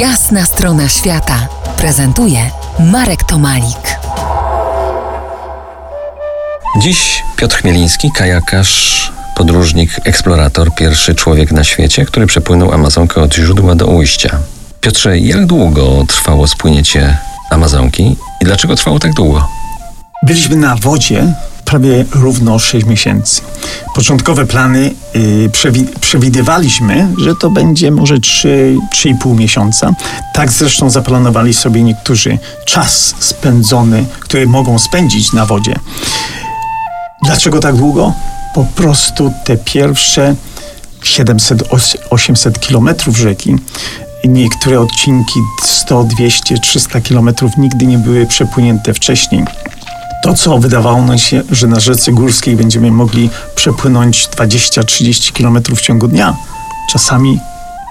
Jasna strona świata prezentuje Marek Tomalik. Dziś Piotr Chmieliński, kajakarz, podróżnik, eksplorator, pierwszy człowiek na świecie, który przepłynął Amazonkę od źródła do ujścia. Piotrze, jak długo trwało spłynięcie Amazonki i dlaczego trwało tak długo? Byliśmy na wodzie prawie równo 6 miesięcy. Początkowe plany przewi przewidywaliśmy, że to będzie może 3-3,5 miesiąca. Tak zresztą zaplanowali sobie niektórzy czas spędzony, który mogą spędzić na wodzie. Dlaczego tak długo? Po prostu te pierwsze 700-800 kilometrów rzeki niektóre odcinki 100, 200, 300 kilometrów nigdy nie były przepłynięte wcześniej. To, co wydawało nam się, że na rzece górskiej będziemy mogli przepłynąć 20-30 kilometrów w ciągu dnia, czasami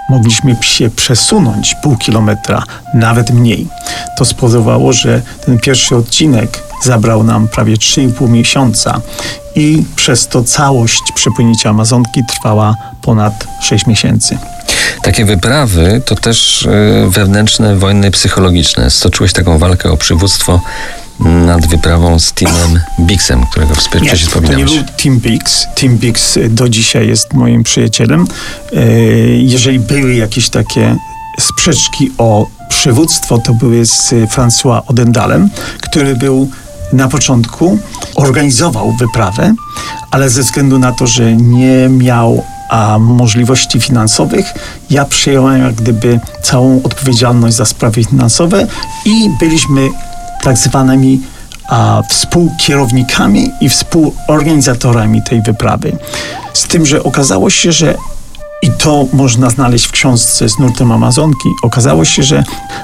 mogliśmy się przesunąć pół kilometra, nawet mniej. To spowodowało, że ten pierwszy odcinek zabrał nam prawie 3,5 miesiąca i przez to całość przepłynięcia Amazonki trwała ponad 6 miesięcy. Takie wyprawy to też y, wewnętrzne wojny psychologiczne. Stoczyłeś taką walkę o przywództwo nad wyprawą z Timem Bixem, którego wcześniej wspominałeś. To nie był Tim Bix. Tim Bix do dzisiaj jest moim przyjacielem. E, jeżeli były jakieś takie sprzeczki o przywództwo, to były z François Odendalem, który był na początku, organizował wyprawę, ale ze względu na to, że nie miał a możliwości finansowych, ja przyjąłem jak gdyby całą odpowiedzialność za sprawy finansowe i byliśmy tak zwanymi a, współkierownikami i współorganizatorami tej wyprawy. Z tym, że okazało się, że i to można znaleźć w książce z nurtem Amazonki. Okazało się, że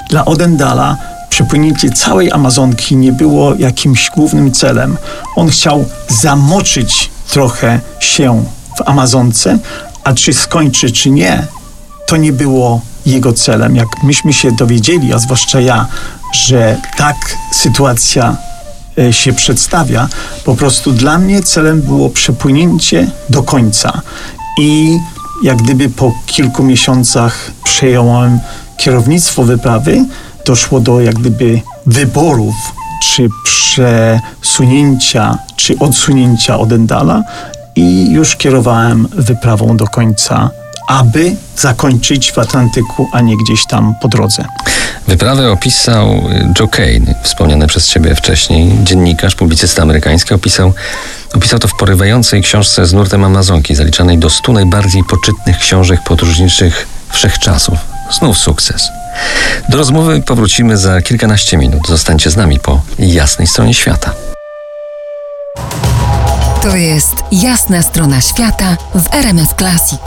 dla Odendala przepłynięcie całej Amazonki nie było jakimś głównym celem. On chciał zamoczyć trochę się w Amazonce, a czy skończy, czy nie, to nie było jego celem. Jak myśmy się dowiedzieli, a zwłaszcza ja, że tak sytuacja się przedstawia, po prostu dla mnie celem było przepłynięcie do końca. I jak gdyby po kilku miesiącach przejąłem kierownictwo wyprawy, doszło do jak gdyby wyborów, czy przesunięcia, czy odsunięcia od Endala i już kierowałem wyprawą do końca aby zakończyć w Atlantyku, a nie gdzieś tam po drodze. Wyprawę opisał Joe Kane, wspomniany przez ciebie wcześniej, dziennikarz, publicysta amerykański, opisał, opisał to w porywającej książce z nurtem Amazonki, zaliczanej do stu najbardziej poczytnych książek podróżniczych wszechczasów. Znów sukces. Do rozmowy powrócimy za kilkanaście minut. Zostańcie z nami po jasnej stronie świata. To jest jasna strona świata w RMS Classic.